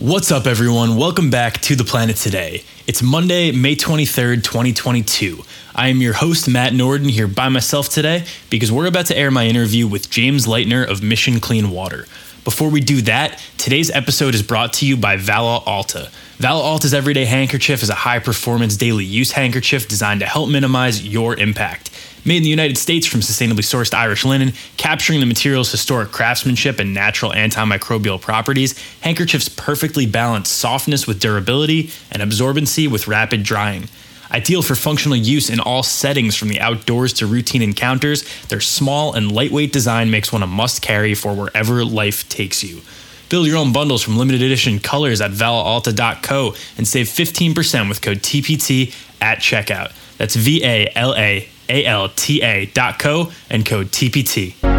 What's up, everyone? Welcome back to The Planet Today. It's Monday, May 23rd, 2022. I am your host, Matt Norden, here by myself today because we're about to air my interview with James Leitner of Mission Clean Water. Before we do that, today's episode is brought to you by Vala Alta. Vala Alta's Everyday Handkerchief is a high performance daily use handkerchief designed to help minimize your impact. Made in the United States from sustainably sourced Irish linen, capturing the material's historic craftsmanship and natural antimicrobial properties, handkerchiefs perfectly balance softness with durability and absorbency with rapid drying. Ideal for functional use in all settings from the outdoors to routine encounters, their small and lightweight design makes one a must carry for wherever life takes you. Build your own bundles from limited edition colors at valalta.co and save 15% with code TPT at checkout. That's V A L A A L T A dot co and code TPT.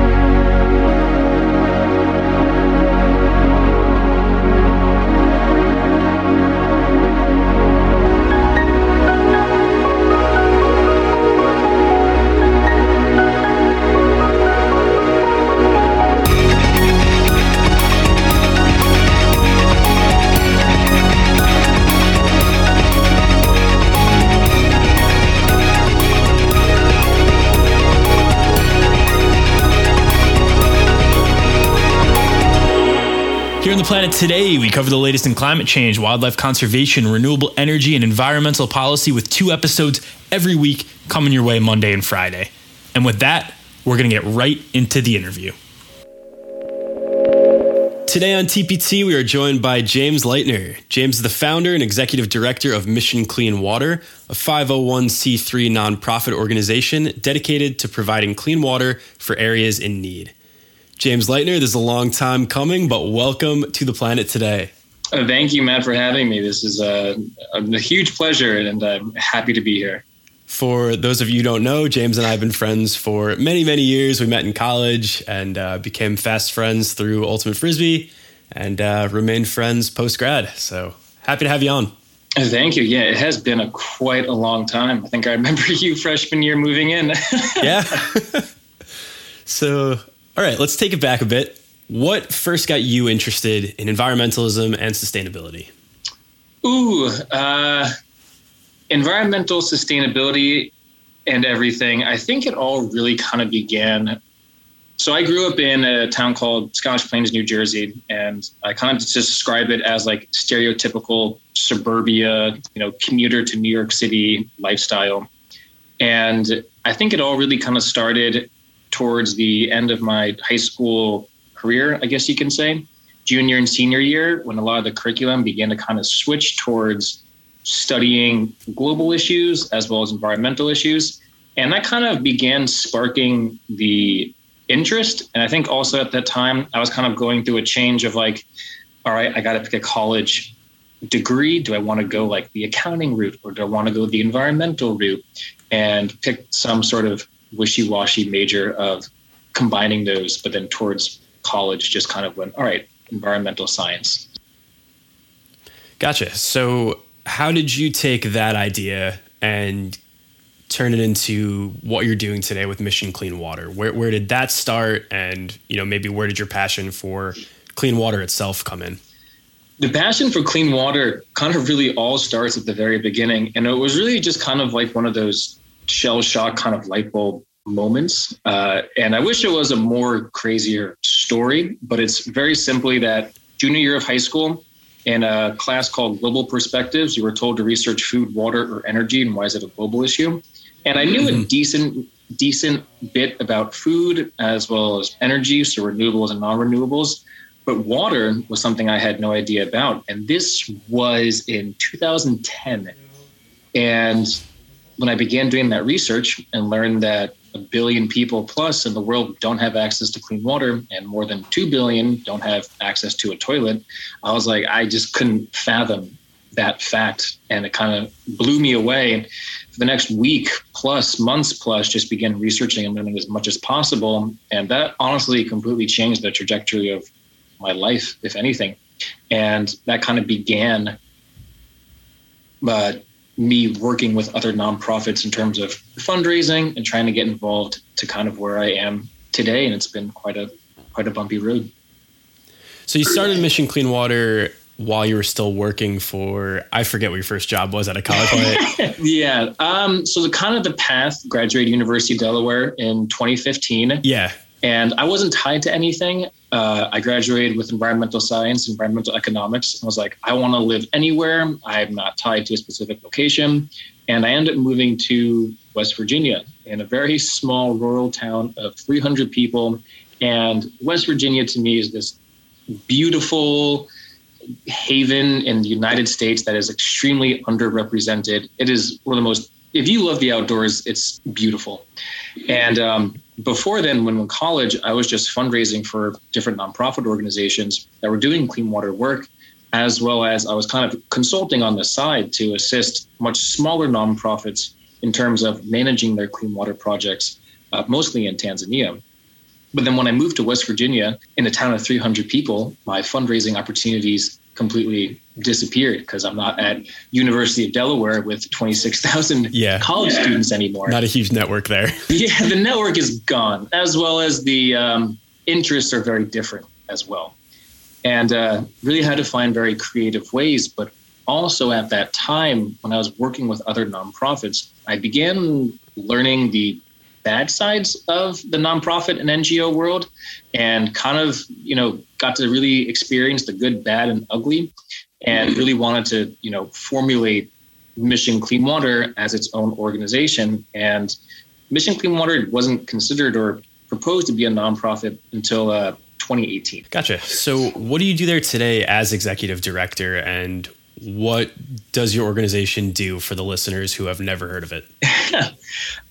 Today, we cover the latest in climate change, wildlife conservation, renewable energy, and environmental policy with two episodes every week coming your way Monday and Friday. And with that, we're going to get right into the interview. Today on TPT, we are joined by James Leitner. James is the founder and executive director of Mission Clean Water, a 501c3 nonprofit organization dedicated to providing clean water for areas in need. James Leitner, this is a long time coming, but welcome to the planet today. Uh, thank you, Matt, for having me. This is a, a, huge pleasure, and I'm happy to be here. For those of you who don't know, James and I have been friends for many, many years. We met in college and uh, became fast friends through Ultimate Frisbee and uh, remained friends post grad. So happy to have you on. Thank you. Yeah, it has been a quite a long time. I think I remember you freshman year moving in. yeah. so all right, let's take it back a bit. What first got you interested in environmentalism and sustainability? Ooh, uh, environmental sustainability and everything. I think it all really kind of began. So I grew up in a town called Scotch Plains, New Jersey, and I kind of describe it as like stereotypical suburbia, you know, commuter to New York City lifestyle. And I think it all really kind of started towards the end of my high school career, I guess you can say, junior and senior year, when a lot of the curriculum began to kind of switch towards studying global issues as well as environmental issues. And that kind of began sparking the interest. And I think also at that time, I was kind of going through a change of like, all right, I got to pick a college degree. Do I want to go like the accounting route or do I want to go the environmental route and pick some sort of wishy-washy major of combining those, but then towards college just kind of went, all right, environmental science. Gotcha. So how did you take that idea and turn it into what you're doing today with Mission Clean Water? Where where did that start and you know maybe where did your passion for clean water itself come in? The passion for clean water kind of really all starts at the very beginning and it was really just kind of like one of those shell shock kind of light bulb moments. Uh, and I wish it was a more crazier story, but it's very simply that junior year of high school, in a class called Global Perspectives, you were told to research food, water, or energy, and why is it a global issue? And I knew mm-hmm. a decent decent bit about food as well as energy, so renewables and non-renewables. But water was something I had no idea about. And this was in 2010. And when I began doing that research and learned that a billion people plus in the world don't have access to clean water and more than 2 billion don't have access to a toilet, I was like, I just couldn't fathom that fact. And it kind of blew me away. And for the next week plus, months plus, just began researching and learning as much as possible. And that honestly completely changed the trajectory of my life, if anything. And that kind of began. But me working with other nonprofits in terms of fundraising and trying to get involved to kind of where I am today. And it's been quite a quite a bumpy road. So you started Mission Clean Water while you were still working for I forget what your first job was at a college. yeah. Um, so the kind of the path graduated University of Delaware in 2015. Yeah. And I wasn't tied to anything. Uh, I graduated with environmental science, environmental economics. I was like, I want to live anywhere. I'm not tied to a specific location. And I ended up moving to West Virginia in a very small rural town of 300 people. And West Virginia to me is this beautiful haven in the United States that is extremely underrepresented. It is one of the most, if you love the outdoors, it's beautiful. And um, before then, when in college, I was just fundraising for different nonprofit organizations that were doing clean water work, as well as I was kind of consulting on the side to assist much smaller nonprofits in terms of managing their clean water projects, uh, mostly in Tanzania. But then when I moved to West Virginia in a town of 300 people, my fundraising opportunities completely disappeared because I'm not at University of Delaware with 26,000 yeah. college yeah. students anymore. Not a huge network there. yeah, the network is gone, as well as the um, interests are very different as well. And uh, really had to find very creative ways. But also at that time, when I was working with other nonprofits, I began learning the bad sides of the nonprofit and NGO world and kind of, you know, got to really experience the good, bad, and ugly and really wanted to, you know, formulate Mission Clean Water as its own organization. And Mission Clean Water wasn't considered or proposed to be a nonprofit until uh, 2018. Gotcha. So, what do you do there today as executive director, and what does your organization do for the listeners who have never heard of it?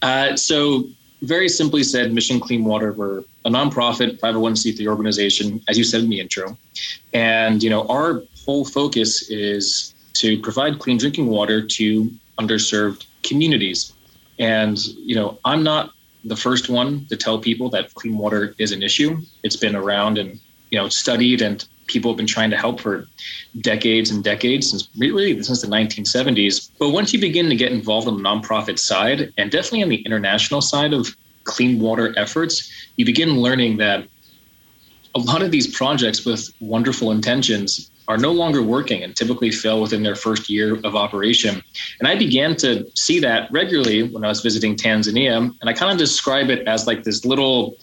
uh, so, very simply said, Mission Clean Water, we're a nonprofit 501c3 organization, as you said in the intro. And, you know, our whole focus is to provide clean drinking water to underserved communities. And, you know, I'm not the first one to tell people that clean water is an issue. It's been around and, you know, studied and people have been trying to help for decades and decades since really since the 1970s. But once you begin to get involved on the nonprofit side and definitely on the international side of clean water efforts, you begin learning that a lot of these projects with wonderful intentions are no longer working and typically fail within their first year of operation. And I began to see that regularly when I was visiting Tanzania. And I kind of describe it as like this little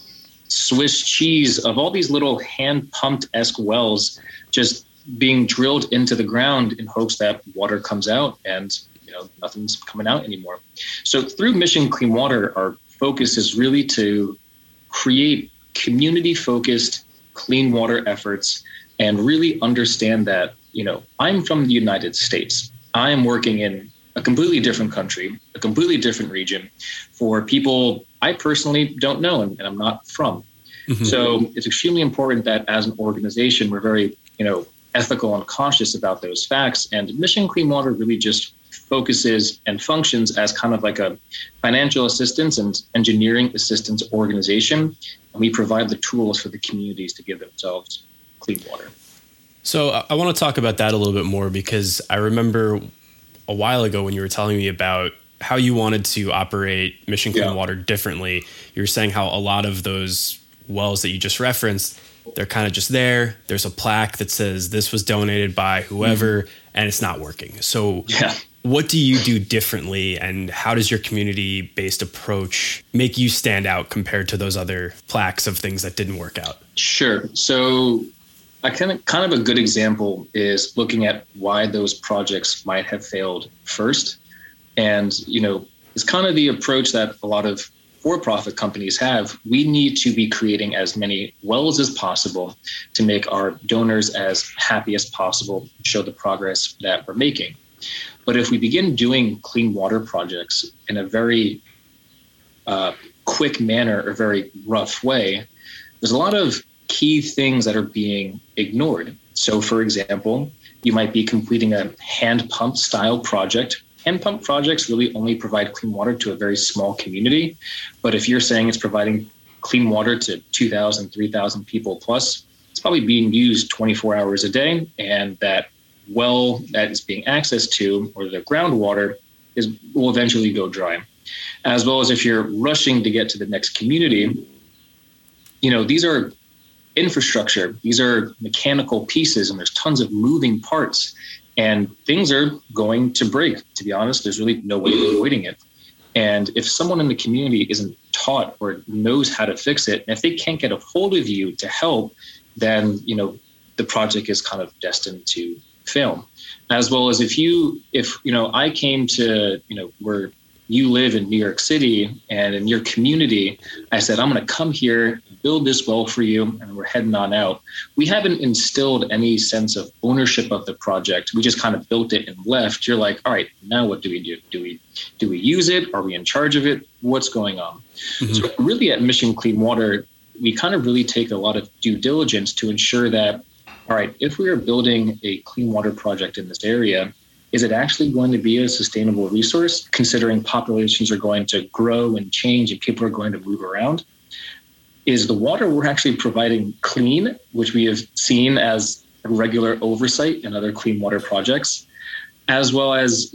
Swiss cheese of all these little hand pumped esque wells just being drilled into the ground in hopes that water comes out and you know nothing's coming out anymore. So through Mission Clean Water, our focus is really to create community focused clean water efforts and really understand that you know I'm from the United States. I am working in a completely different country, a completely different region for people I personally don't know and, and I'm not from. Mm-hmm. So it's extremely important that as an organization, we're very, you know, ethical and cautious about those facts. And Mission Clean Water really just focuses and functions as kind of like a financial assistance and engineering assistance organization. And we provide the tools for the communities to give themselves clean water. So I want to talk about that a little bit more because I remember a while ago when you were telling me about how you wanted to operate Mission Clean yeah. Water differently. You were saying how a lot of those wells that you just referenced, they're kind of just there. There's a plaque that says this was donated by whoever, mm-hmm. and it's not working. So, yeah. what do you do differently, and how does your community based approach make you stand out compared to those other plaques of things that didn't work out? Sure. So, I kind of kind of a good example is looking at why those projects might have failed first. And, you know, it's kind of the approach that a lot of for-profit companies have. We need to be creating as many wells as possible to make our donors as happy as possible, show the progress that we're making. But if we begin doing clean water projects in a very uh, quick manner or very rough way, there's a lot of key things that are being ignored. So, for example, you might be completing a hand pump style project. Hand pump projects really only provide clean water to a very small community. But if you're saying it's providing clean water to 2,000, 3,000 people plus, it's probably being used 24 hours a day. And that well that is being accessed to, or the groundwater, is will eventually go dry. As well as if you're rushing to get to the next community, you know, these are infrastructure. These are mechanical pieces, and there's tons of moving parts, and things are going to break. To be honest, there's really no way of avoiding it. And if someone in the community isn't taught or knows how to fix it, and if they can't get a hold of you to help, then you know the project is kind of destined to fail. As well as if you, if you know, I came to you know where you live in New York City and in your community, I said I'm going to come here, build this well for you, and we're heading on out. We haven't instilled any sense of ownership of the project. We just kind of built it and left. You're like, all right, now what do we do? Do we do we use it? Are we in charge of it? What's going on? Mm-hmm. So really, at Mission Clean Water, we kind of really take a lot of due diligence to ensure that all right, if we are building a clean water project in this area, is it actually going to be a sustainable resource considering populations are going to grow and change and people are going to move around? Is the water we're actually providing clean, which we have seen as regular oversight in other clean water projects, as well as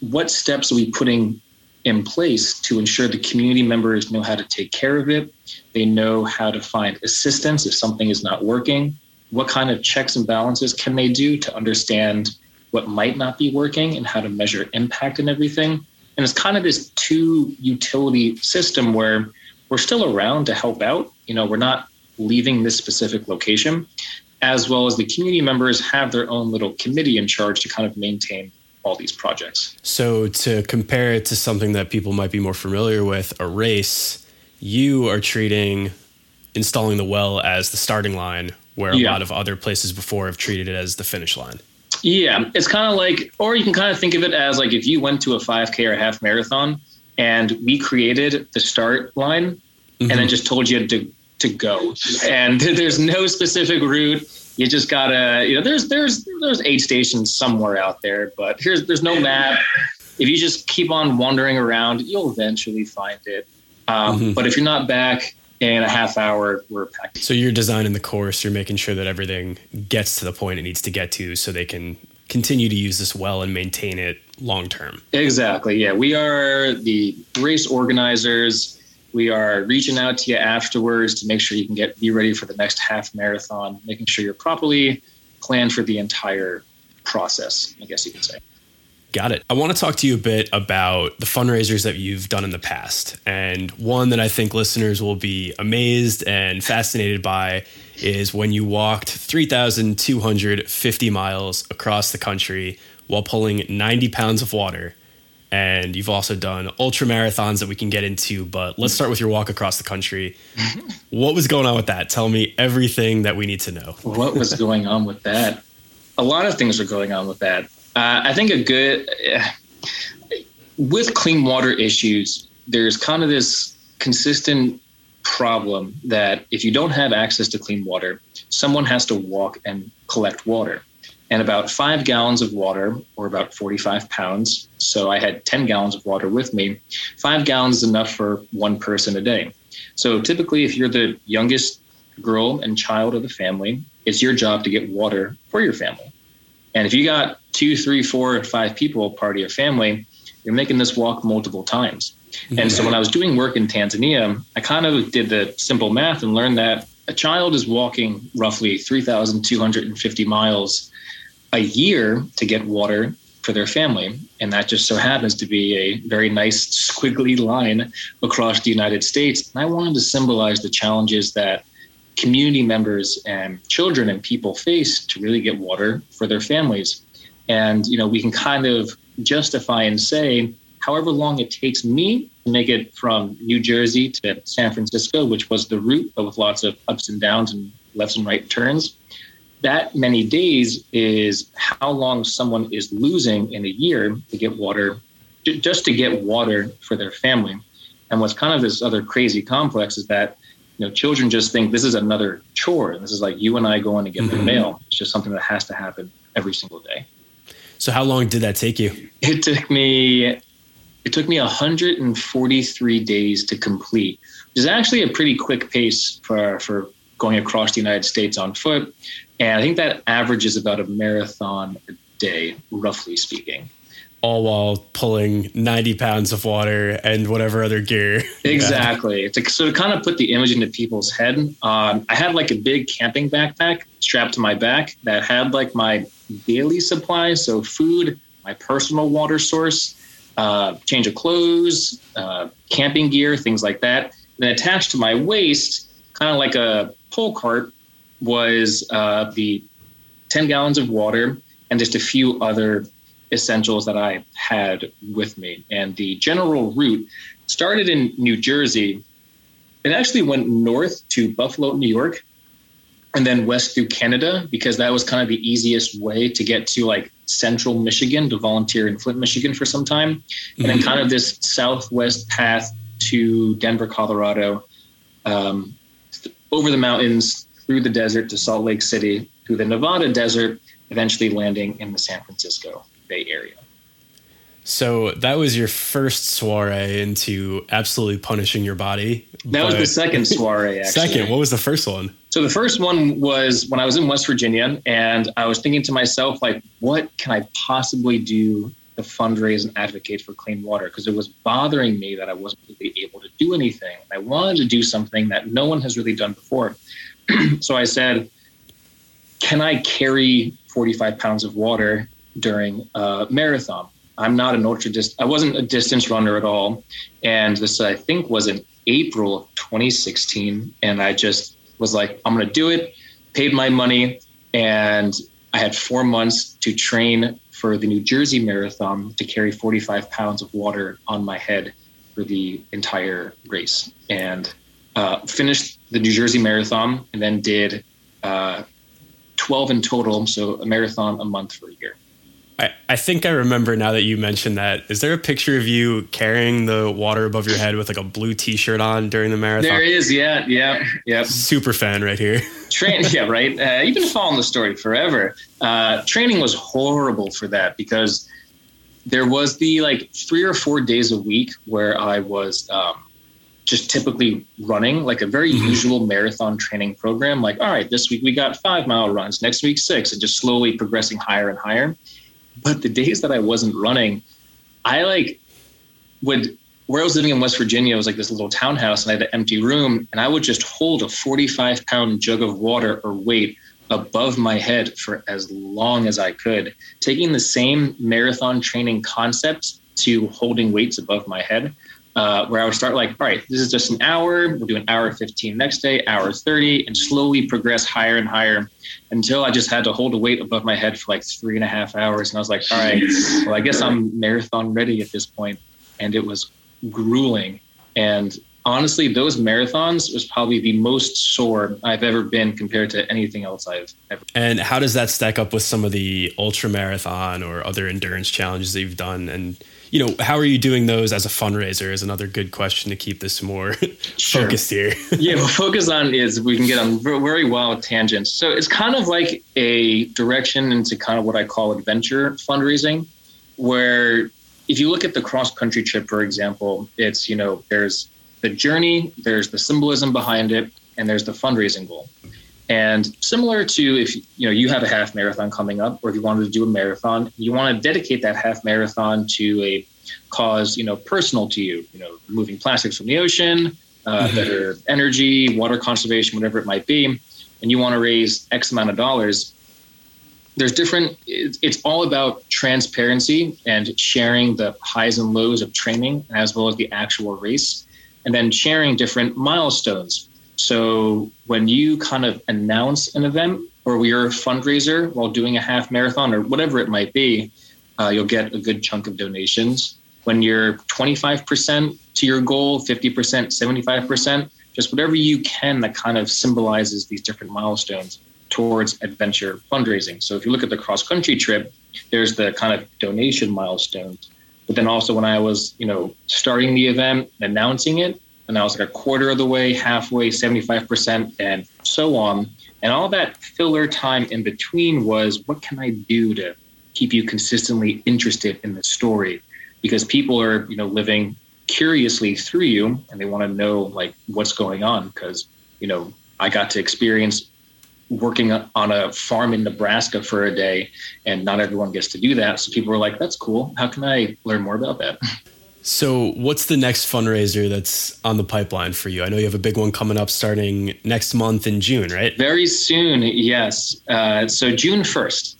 what steps are we putting in place to ensure the community members know how to take care of it? They know how to find assistance if something is not working what kind of checks and balances can they do to understand what might not be working and how to measure impact and everything. And it's kind of this two utility system where we're still around to help out. You know, we're not leaving this specific location, as well as the community members have their own little committee in charge to kind of maintain all these projects. So to compare it to something that people might be more familiar with, a race, you are treating installing the well as the starting line where yeah. a lot of other places before have treated it as the finish line. Yeah, it's kind of like, or you can kind of think of it as like if you went to a 5K or half marathon and we created the start line mm-hmm. and then just told you to to go, and there's no specific route. You just gotta, you know, there's there's there's aid stations somewhere out there, but here's there's no map. If you just keep on wandering around, you'll eventually find it. Um, mm-hmm. But if you're not back, in a half hour we're packed. So you're designing the course, you're making sure that everything gets to the point it needs to get to so they can continue to use this well and maintain it long term. Exactly. Yeah. We are the race organizers. We are reaching out to you afterwards to make sure you can get be ready for the next half marathon, making sure you're properly planned for the entire process, I guess you could say. Got it. I want to talk to you a bit about the fundraisers that you've done in the past. And one that I think listeners will be amazed and fascinated by is when you walked 3,250 miles across the country while pulling 90 pounds of water. And you've also done ultra marathons that we can get into, but let's start with your walk across the country. what was going on with that? Tell me everything that we need to know. what was going on with that? A lot of things were going on with that. Uh, I think a good with clean water issues, there's kind of this consistent problem that if you don't have access to clean water, someone has to walk and collect water. And about five gallons of water, or about 45 pounds. So I had 10 gallons of water with me. Five gallons is enough for one person a day. So typically, if you're the youngest girl and child of the family, it's your job to get water for your family. And if you got two, three, four, five people, part of your family, you're making this walk multiple times. And so when I was doing work in Tanzania, I kind of did the simple math and learned that a child is walking roughly 3,250 miles a year to get water for their family. And that just so happens to be a very nice squiggly line across the United States. And I wanted to symbolize the challenges that community members and children and people face to really get water for their families. And, you know, we can kind of justify and say, however long it takes me to make it from New Jersey to San Francisco, which was the route, but with lots of ups and downs and lefts and right turns, that many days is how long someone is losing in a year to get water, just to get water for their family. And what's kind of this other crazy complex is that you know, children just think this is another chore. This is like you and I going to get mm-hmm. the mail. It's just something that has to happen every single day. So how long did that take you? It took me it took me 143 days to complete, which is actually a pretty quick pace for for going across the United States on foot. And I think that averages about a marathon a day, roughly speaking. All while pulling 90 pounds of water and whatever other gear. Exactly. So to kind of put the image into people's head, um, I had like a big camping backpack strapped to my back that had like my daily supplies, so food, my personal water source, uh, change of clothes, uh, camping gear, things like that. And attached to my waist, kind of like a pole cart, was uh, the 10 gallons of water and just a few other essentials that I had with me. And the general route started in New Jersey. and actually went north to Buffalo, New York, and then west through Canada because that was kind of the easiest way to get to like central Michigan to volunteer in Flint, Michigan for some time. And then mm-hmm. kind of this southwest path to Denver, Colorado, um, over the mountains, through the desert to Salt Lake City, through the Nevada desert, eventually landing in the San Francisco Bay Area. So that was your first soiree into absolutely punishing your body. That was the second soiree. Actually. Second, what was the first one? So the first one was when I was in West Virginia, and I was thinking to myself, like, what can I possibly do to fundraise and advocate for clean water? Because it was bothering me that I wasn't really able to do anything. I wanted to do something that no one has really done before. so I said, can I carry 45 pounds of water during a marathon. I'm not an ultra dist. I wasn't a distance runner at all, and this I think was in April of 2016, and I just was like, I'm gonna do it. Paid my money, and I had four months to train for the New Jersey Marathon to carry 45 pounds of water on my head for the entire race, and uh, finished the New Jersey Marathon, and then did uh, 12 in total, so a marathon a month for a year. I, I think I remember now that you mentioned that. Is there a picture of you carrying the water above your head with like a blue T-shirt on during the marathon? There is, yeah, yeah, yeah. Super fan right here. Train, yeah, right. Uh, you've been following the story forever. Uh, training was horrible for that because there was the like three or four days a week where I was um, just typically running like a very mm-hmm. usual marathon training program. Like, all right, this week we got five mile runs, next week six, and just slowly progressing higher and higher. But the days that I wasn't running, I like would where I was living in West Virginia, it was like this little townhouse and I had an empty room and I would just hold a 45 pound jug of water or weight above my head for as long as I could, taking the same marathon training concept to holding weights above my head. Uh, where I would start like, all right, this is just an hour. We'll do an hour 15 next day, hour 30, and slowly progress higher and higher until I just had to hold a weight above my head for like three and a half hours. And I was like, all right, well, I guess I'm marathon ready at this point. And it was grueling. And honestly, those marathons was probably the most sore I've ever been compared to anything else I've ever. And how does that stack up with some of the ultra marathon or other endurance challenges that you've done? And you know, how are you doing those as a fundraiser? Is another good question to keep this more sure. focused here. yeah, focus on is we can get on very wild tangents. So it's kind of like a direction into kind of what I call adventure fundraising, where if you look at the cross country trip, for example, it's you know there's the journey, there's the symbolism behind it, and there's the fundraising goal. And similar to if you know you have a half marathon coming up, or if you wanted to do a marathon, you want to dedicate that half marathon to a cause you know personal to you. You know, removing plastics from the ocean, uh, mm-hmm. better energy, water conservation, whatever it might be, and you want to raise X amount of dollars. There's different. It's all about transparency and sharing the highs and lows of training, as well as the actual race, and then sharing different milestones so when you kind of announce an event or you're a fundraiser while doing a half marathon or whatever it might be, uh, you'll get a good chunk of donations. When you're 25% to your goal, 50%, 75%, just whatever you can that kind of symbolizes these different milestones towards adventure fundraising. So if you look at the cross country trip, there's the kind of donation milestones. But then also when I was, you know, starting the event, announcing it, and I was like a quarter of the way, halfway, 75%, and so on. And all that filler time in between was what can I do to keep you consistently interested in the story? Because people are, you know, living curiously through you and they want to know like what's going on because, you know, I got to experience working on a farm in Nebraska for a day, and not everyone gets to do that. So people were like, "That's cool. How can I learn more about that?" So, what's the next fundraiser that's on the pipeline for you? I know you have a big one coming up starting next month in June, right? Very soon, yes. Uh, so, June 1st.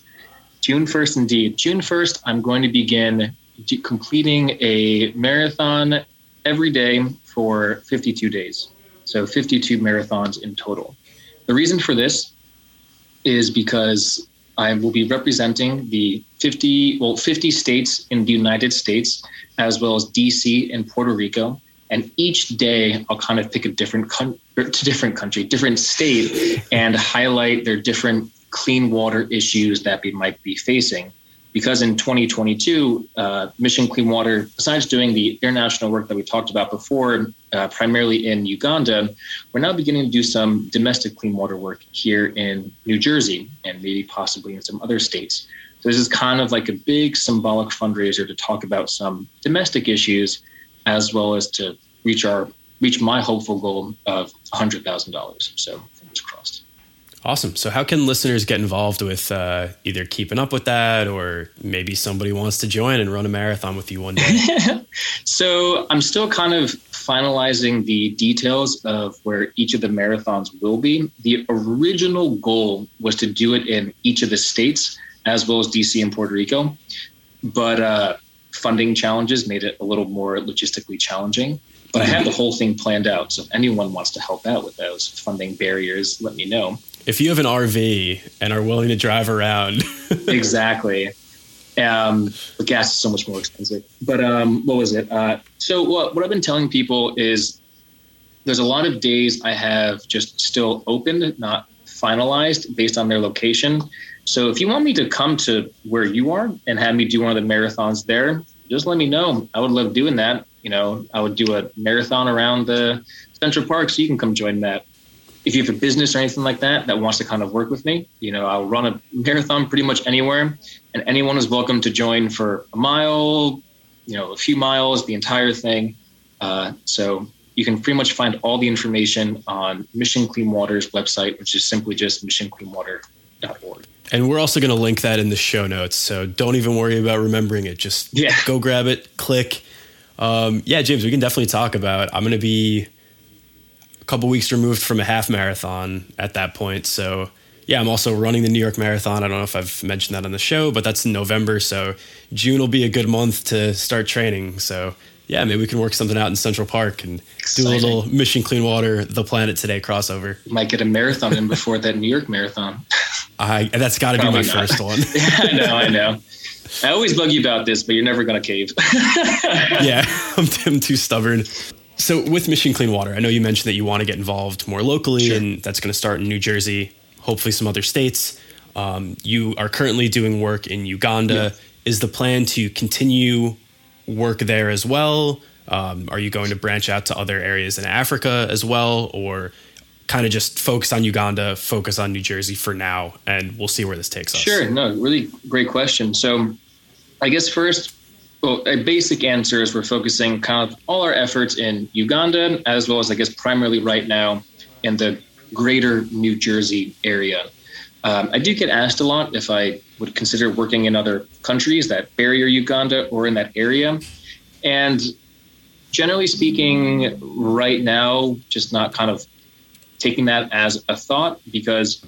June 1st, indeed. June 1st, I'm going to begin completing a marathon every day for 52 days. So, 52 marathons in total. The reason for this is because I will be representing the 50, well, 50 states in the United States, as well as DC and Puerto Rico. And each day I'll kind of pick a different con- to er, different country, different state, and highlight their different clean water issues that we might be facing because in 2022, uh, Mission Clean Water, besides doing the international work that we talked about before, uh, primarily in Uganda, we're now beginning to do some domestic clean water work here in New Jersey and maybe possibly in some other states. So this is kind of like a big symbolic fundraiser to talk about some domestic issues, as well as to reach our reach my hopeful goal of $100,000. So fingers crossed. Awesome. So, how can listeners get involved with uh, either keeping up with that, or maybe somebody wants to join and run a marathon with you one day? so, I'm still kind of finalizing the details of where each of the marathons will be. The original goal was to do it in each of the states, as well as DC and Puerto Rico, but uh, funding challenges made it a little more logistically challenging. But I have the whole thing planned out. So, if anyone wants to help out with those funding barriers, let me know if you have an RV and are willing to drive around. exactly. Um, gas is so much more expensive. But um, what was it? Uh, so what, what I've been telling people is there's a lot of days I have just still open, not finalized based on their location. So if you want me to come to where you are and have me do one of the marathons there, just let me know. I would love doing that. You know, I would do a marathon around the Central Park, so you can come join that if you have a business or anything like that that wants to kind of work with me, you know, I'll run a marathon pretty much anywhere, and anyone is welcome to join for a mile, you know, a few miles, the entire thing. Uh, so you can pretty much find all the information on Mission Clean Water's website, which is simply just missioncleanwater.org. And we're also going to link that in the show notes. So don't even worry about remembering it. Just yeah. go grab it, click. Um, yeah, James, we can definitely talk about. I'm going to be couple weeks removed from a half marathon at that point. So yeah, I'm also running the New York Marathon. I don't know if I've mentioned that on the show, but that's in November. So June will be a good month to start training. So yeah, maybe we can work something out in Central Park and Exciting. do a little Mission Clean Water, The Planet Today crossover. Might get a marathon in before that New York Marathon. I that's got to be my not. first one. yeah, I know, I know. I always bug you about this, but you're never gonna cave. yeah, I'm, I'm too stubborn. So with Mission Clean Water, I know you mentioned that you want to get involved more locally, sure. and that's going to start in New Jersey, hopefully some other states. Um, you are currently doing work in Uganda. Yeah. Is the plan to continue work there as well? Um, are you going to branch out to other areas in Africa as well, or kind of just focus on Uganda, focus on New Jersey for now, and we'll see where this takes us? Sure. No, really great question. So, I guess first, well, a basic answer is we're focusing kind of all our efforts in Uganda, as well as I guess primarily right now in the greater New Jersey area. Um, I do get asked a lot if I would consider working in other countries that barrier Uganda or in that area. And generally speaking, right now, just not kind of taking that as a thought because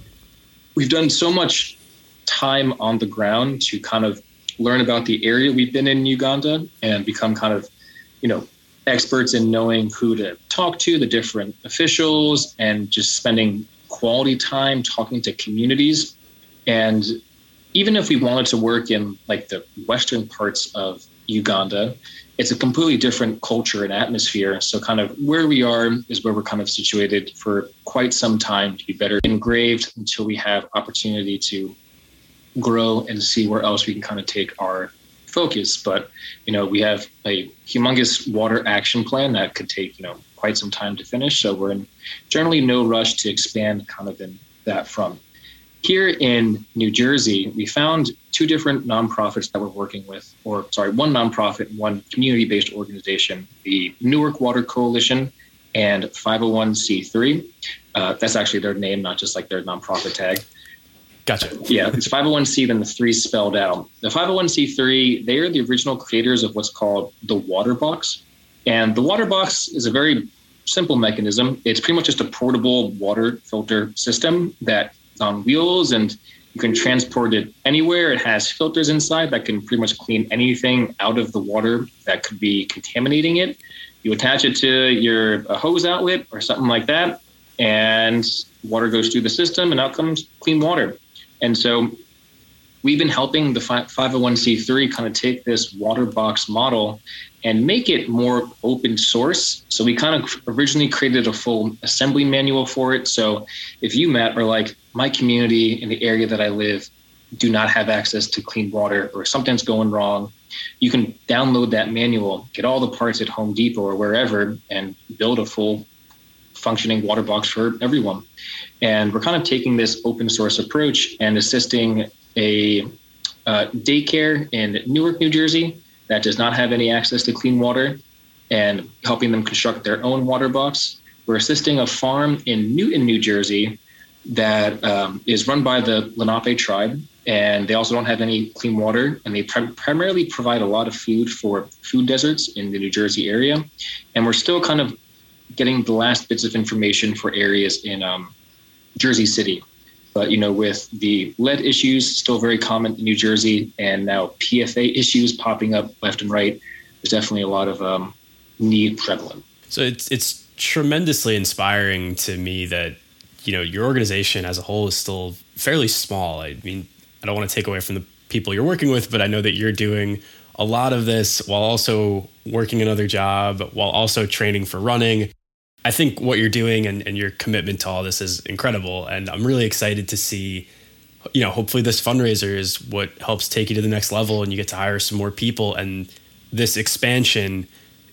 we've done so much time on the ground to kind of learn about the area we've been in Uganda and become kind of, you know, experts in knowing who to talk to, the different officials, and just spending quality time talking to communities. And even if we wanted to work in like the western parts of Uganda, it's a completely different culture and atmosphere. So, kind of where we are is where we're kind of situated for quite some time to be better engraved until we have opportunity to grow and see where else we can kind of take our focus. But you know, we have a humongous water action plan that could take you know quite some time to finish. So we're in generally no rush to expand kind of in that front. Here in New Jersey, we found two different nonprofits that we're working with, or sorry, one nonprofit, one community-based organization, the Newark Water Coalition and 501c3. Uh, that's actually their name, not just like their nonprofit tag. Gotcha. Yeah, it's 501c, then the three spelled out. The 501c3, they are the original creators of what's called the water box. And the water box is a very simple mechanism. It's pretty much just a portable water filter system that on wheels and you can transport it anywhere. It has filters inside that can pretty much clean anything out of the water that could be contaminating it. You attach it to your hose outlet or something like that, and water goes through the system, and out comes clean water. And so we've been helping the 501c3 kind of take this water box model and make it more open source. So we kind of originally created a full assembly manual for it. So if you, Matt, are like, my community in the area that I live do not have access to clean water or something's going wrong, you can download that manual, get all the parts at Home Depot or wherever, and build a full functioning water box for everyone. And we're kind of taking this open source approach and assisting a uh, daycare in Newark, New Jersey that does not have any access to clean water and helping them construct their own water box. We're assisting a farm in Newton, New Jersey that um, is run by the Lenape tribe. And they also don't have any clean water. And they prim- primarily provide a lot of food for food deserts in the New Jersey area. And we're still kind of getting the last bits of information for areas in um, Jersey City. But you know, with the lead issues still very common in New Jersey, and now PFA issues popping up left and right, there's definitely a lot of um, need prevalent. So it's it's tremendously inspiring to me that you know your organization as a whole is still fairly small. I mean, I don't want to take away from the people you're working with, but I know that you're doing a lot of this while also working another job, while also training for running. I think what you're doing and, and your commitment to all this is incredible. And I'm really excited to see, you know, hopefully this fundraiser is what helps take you to the next level and you get to hire some more people. And this expansion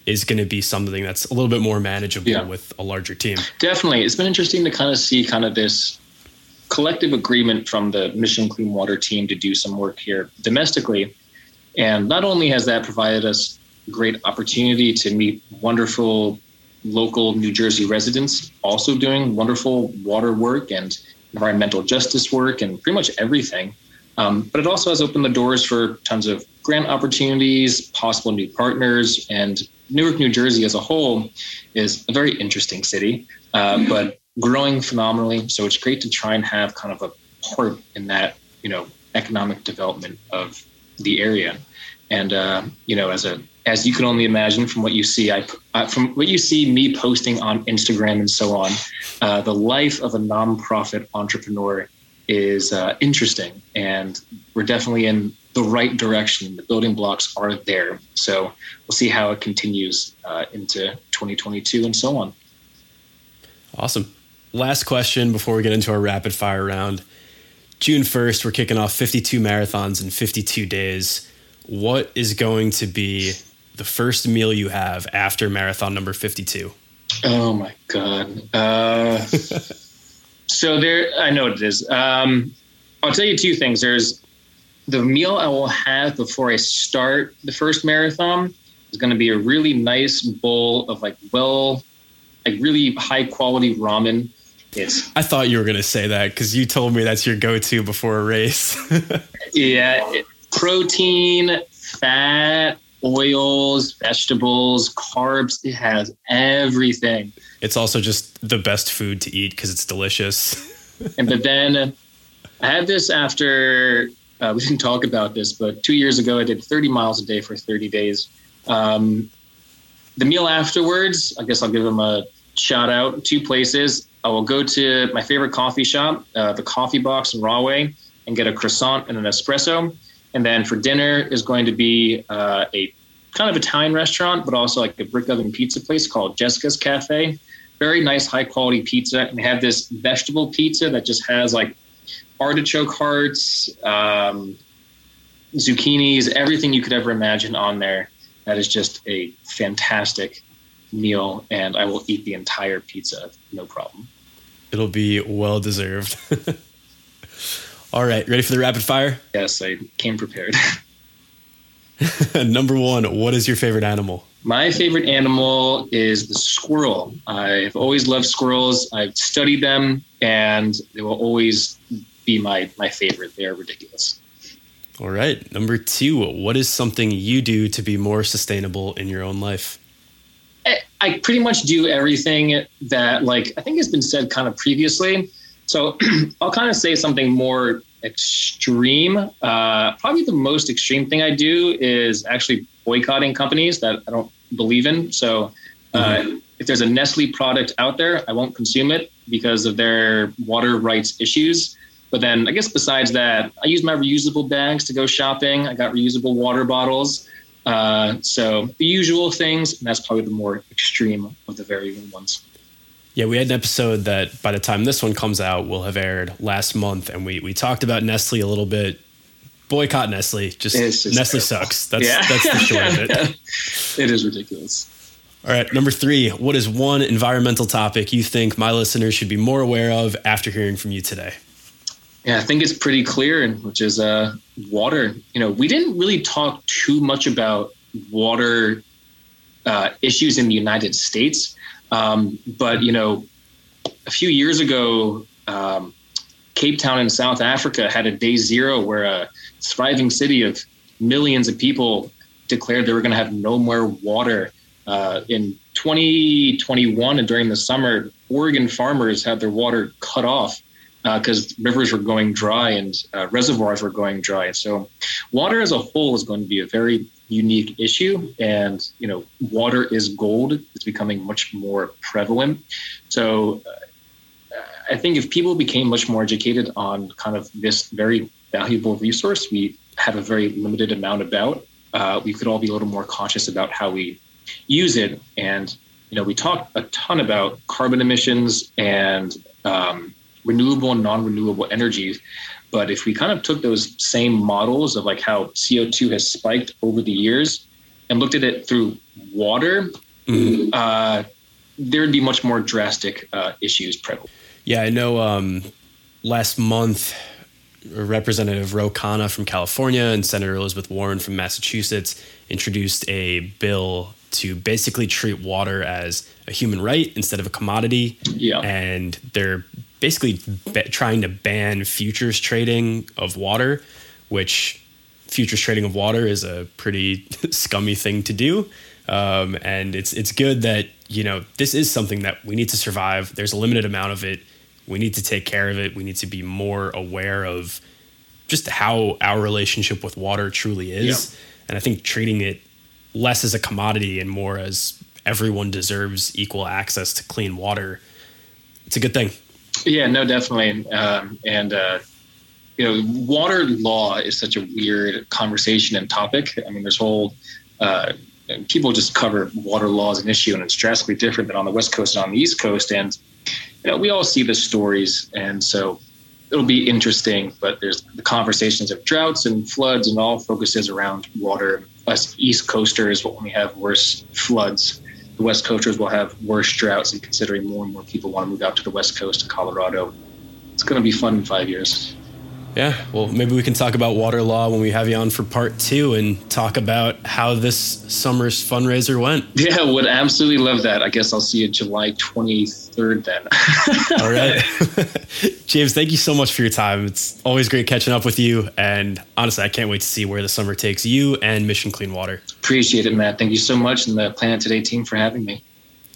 is going to be something that's a little bit more manageable yeah. with a larger team. Definitely. It's been interesting to kind of see kind of this collective agreement from the Mission Clean Water team to do some work here domestically. And not only has that provided us great opportunity to meet wonderful local New Jersey residents also doing wonderful water work and environmental justice work and pretty much everything. Um, but it also has opened the doors for tons of grant opportunities, possible new partners, and Newark, New Jersey as a whole is a very interesting city, uh, but growing phenomenally. So it's great to try and have kind of a part in that, you know, economic development of the area. And uh, you know, as a as you can only imagine from what you see, I uh, from what you see me posting on Instagram and so on, uh, the life of a nonprofit entrepreneur is uh, interesting, and we're definitely in the right direction. The building blocks are there, so we'll see how it continues uh, into 2022 and so on. Awesome. Last question before we get into our rapid fire round. June 1st, we're kicking off 52 marathons in 52 days. What is going to be the first meal you have after marathon number 52? Oh my God. Uh, so there, I know what it is. Um, I'll tell you two things. There's the meal I will have before I start the first marathon is going to be a really nice bowl of like well, like really high quality ramen. It's. I thought you were going to say that because you told me that's your go-to before a race. yeah, it, protein, fat, oils, vegetables, carbs. It has everything. It's also just the best food to eat because it's delicious. and but then I had this after uh, we didn't talk about this, but two years ago I did 30 miles a day for 30 days. Um, the meal afterwards, I guess I'll give them a shout out. Two places. I will go to my favorite coffee shop, uh, the Coffee Box in Rahway, and get a croissant and an espresso. And then for dinner is going to be uh, a kind of Italian restaurant, but also like a brick oven pizza place called Jessica's Cafe. Very nice, high quality pizza. And they have this vegetable pizza that just has like artichoke hearts, um, zucchinis, everything you could ever imagine on there. That is just a fantastic meal. And I will eat the entire pizza, no problem. It'll be well deserved. All right, ready for the rapid fire? Yes, I came prepared. Number one, what is your favorite animal? My favorite animal is the squirrel. I've always loved squirrels. I've studied them, and they will always be my my favorite. They are ridiculous. All right. Number two, what is something you do to be more sustainable in your own life? I pretty much do everything that, like, I think has been said kind of previously. So I'll kind of say something more extreme. Uh, probably the most extreme thing I do is actually boycotting companies that I don't believe in. So uh, mm-hmm. if there's a Nestle product out there, I won't consume it because of their water rights issues. But then I guess besides that, I use my reusable bags to go shopping. I got reusable water bottles. Uh, so the usual things, and that's probably the more extreme of the varying ones. Yeah, we had an episode that by the time this one comes out will have aired last month, and we we talked about Nestle a little bit. Boycott Nestle. Just, just Nestle terrible. sucks. That's yeah. that's the short of it. it is ridiculous. All right, number three. What is one environmental topic you think my listeners should be more aware of after hearing from you today? Yeah, I think it's pretty clear, which is uh, water. You know, we didn't really talk too much about water uh, issues in the United States, um, but you know, a few years ago, um, Cape Town in South Africa had a day zero where a thriving city of millions of people declared they were going to have no more water. Uh, in 2021 and during the summer, Oregon farmers had their water cut off because uh, rivers were going dry and uh, reservoirs were going dry. So, water as a whole is going to be a very unique issue, and you know, water is gold. It's becoming much more prevalent. So, uh, I think if people became much more educated on kind of this very valuable resource, we have a very limited amount about. Uh, we could all be a little more conscious about how we use it, and you know, we talk a ton about carbon emissions and um, renewable and non-renewable energies. But if we kind of took those same models of like how CO2 has spiked over the years and looked at it through water, mm-hmm. uh, there'd be much more drastic uh, issues prevalent. Yeah, I know um, last month, Representative Ro Khanna from California and Senator Elizabeth Warren from Massachusetts introduced a bill to basically treat water as a human right instead of a commodity. Yeah. And they're basically be- trying to ban futures trading of water, which futures trading of water is a pretty scummy thing to do. Um, and it's it's good that you know this is something that we need to survive. There's a limited amount of it. We need to take care of it. We need to be more aware of just how our relationship with water truly is. Yeah. And I think treating it less as a commodity and more as everyone deserves equal access to clean water. It's a good thing. Yeah, no, definitely. Um, and, uh, you know, water law is such a weird conversation and topic. I mean, there's whole, uh, people just cover water law as an issue and it's drastically different than on the West Coast and on the East Coast. And, you know, we all see the stories. And so it'll be interesting, but there's the conversations of droughts and floods and all focuses around water. Us East Coasters, when we have worse floods, the West Coasters will have worse droughts, and considering more and more people want to move out to the West Coast of Colorado, it's going to be fun in five years. Yeah, well, maybe we can talk about water law when we have you on for part two and talk about how this summer's fundraiser went. Yeah, would absolutely love that. I guess I'll see you July 23rd then. All right. James, thank you so much for your time. It's always great catching up with you. And honestly, I can't wait to see where the summer takes you and Mission Clean Water. Appreciate it, Matt. Thank you so much and the Planet Today team for having me.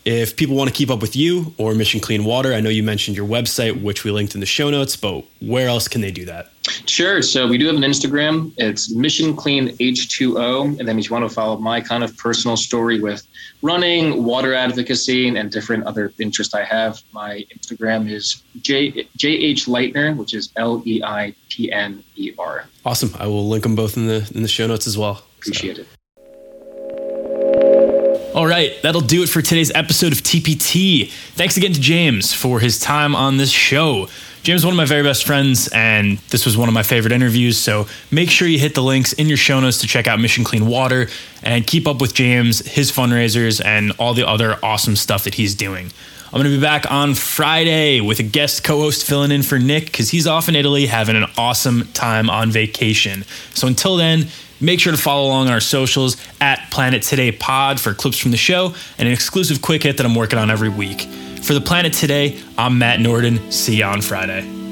If people want to keep up with you or Mission Clean Water, I know you mentioned your website, which we linked in the show notes, but where else can they do that? Sure. So we do have an Instagram. It's Mission Clean H2O. And then if you want to follow my kind of personal story with running, water advocacy, and different other interests I have, my Instagram is J JH Leitner, which is L E I T N E R. Awesome. I will link them both in the in the show notes as well. Appreciate so. it. All right, that'll do it for today's episode of TPT. Thanks again to James for his time on this show. James is one of my very best friends, and this was one of my favorite interviews. So make sure you hit the links in your show notes to check out Mission Clean Water and keep up with James, his fundraisers, and all the other awesome stuff that he's doing. I'm going to be back on Friday with a guest co host filling in for Nick because he's off in Italy having an awesome time on vacation. So until then, make sure to follow along on our socials at Planet Today Pod for clips from the show and an exclusive quick hit that I'm working on every week. For the Planet Today, I'm Matt Norden. See you on Friday.